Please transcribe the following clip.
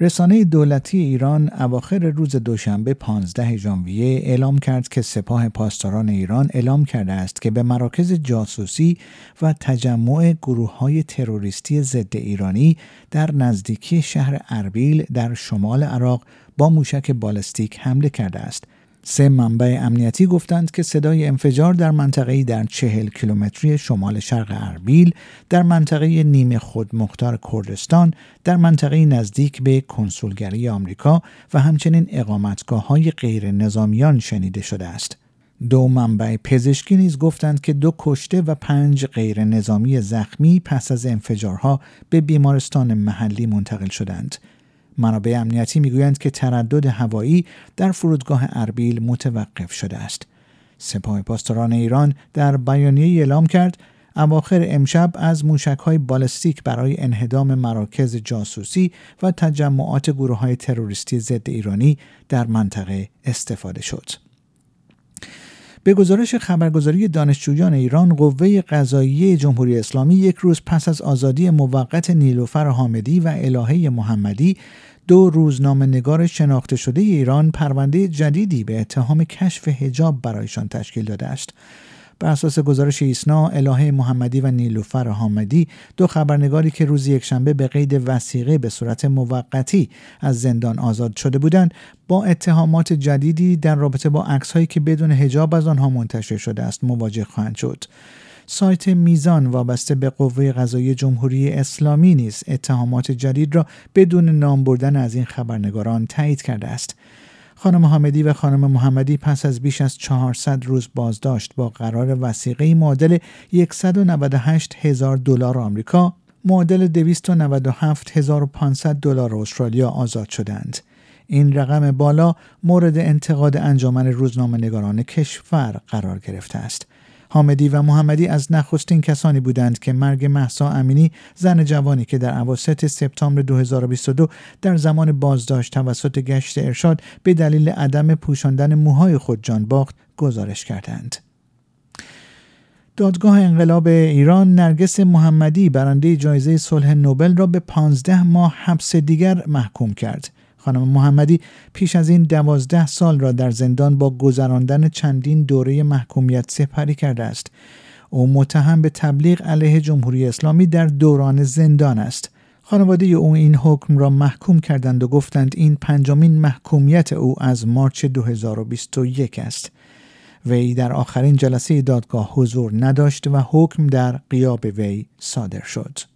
رسانه دولتی ایران اواخر روز دوشنبه 15 ژانویه اعلام کرد که سپاه پاسداران ایران اعلام کرده است که به مراکز جاسوسی و تجمع گروه های تروریستی ضد ایرانی در نزدیکی شهر اربیل در شمال عراق با موشک بالستیک حمله کرده است. سه منبع امنیتی گفتند که صدای انفجار در منطقه‌ای در چهل کیلومتری شمال شرق اربیل، در منطقه نیمه خود مختار کردستان، در منطقه نزدیک به کنسولگری آمریکا و همچنین اقامتگاه های غیر نظامیان شنیده شده است. دو منبع پزشکی نیز گفتند که دو کشته و پنج غیر نظامی زخمی پس از انفجارها به بیمارستان محلی منتقل شدند. منابع امنیتی می‌گویند که تردد هوایی در فرودگاه اربیل متوقف شده است. سپاه پاسداران ایران در بیانیه اعلام کرد اواخر امشب از موشک های بالستیک برای انهدام مراکز جاسوسی و تجمعات گروه های تروریستی ضد ایرانی در منطقه استفاده شد. به گزارش خبرگزاری دانشجویان ایران قوه قضاییه جمهوری اسلامی یک روز پس از آزادی موقت نیلوفر حامدی و الهه محمدی دو روزنامه نگار شناخته شده ایران پرونده جدیدی به اتهام کشف هجاب برایشان تشکیل داده است. بر اساس گزارش ایسنا الهه محمدی و نیلوفر حامدی دو خبرنگاری که روز یکشنبه به قید وسیقه به صورت موقتی از زندان آزاد شده بودند با اتهامات جدیدی در رابطه با عکسهایی که بدون هجاب از آنها منتشر شده است مواجه خواهند شد. سایت میزان وابسته به قوه قضایی جمهوری اسلامی نیز اتهامات جدید را بدون نام بردن از این خبرنگاران تایید کرده است. خانم حامدی و خانم محمدی پس از بیش از 400 روز بازداشت با قرار وسیقه معادل 198 هزار دلار آمریکا معادل 297500 دلار استرالیا آزاد شدند. این رقم بالا مورد انتقاد انجمن روزنامه نگاران کشور قرار گرفته است. حامدی و محمدی از نخستین کسانی بودند که مرگ محسا امینی زن جوانی که در اواسط سپتامبر 2022 در زمان بازداشت توسط گشت ارشاد به دلیل عدم پوشاندن موهای خود جان باخت گزارش کردند. دادگاه انقلاب ایران نرگس محمدی برنده جایزه صلح نوبل را به 15 ماه حبس دیگر محکوم کرد. خانم محمدی پیش از این دوازده سال را در زندان با گذراندن چندین دوره محکومیت سپری کرده است. او متهم به تبلیغ علیه جمهوری اسلامی در دوران زندان است. خانواده او این حکم را محکوم کردند و گفتند این پنجمین محکومیت او از مارچ 2021 است. وی در آخرین جلسه دادگاه حضور نداشت و حکم در غیاب وی صادر شد.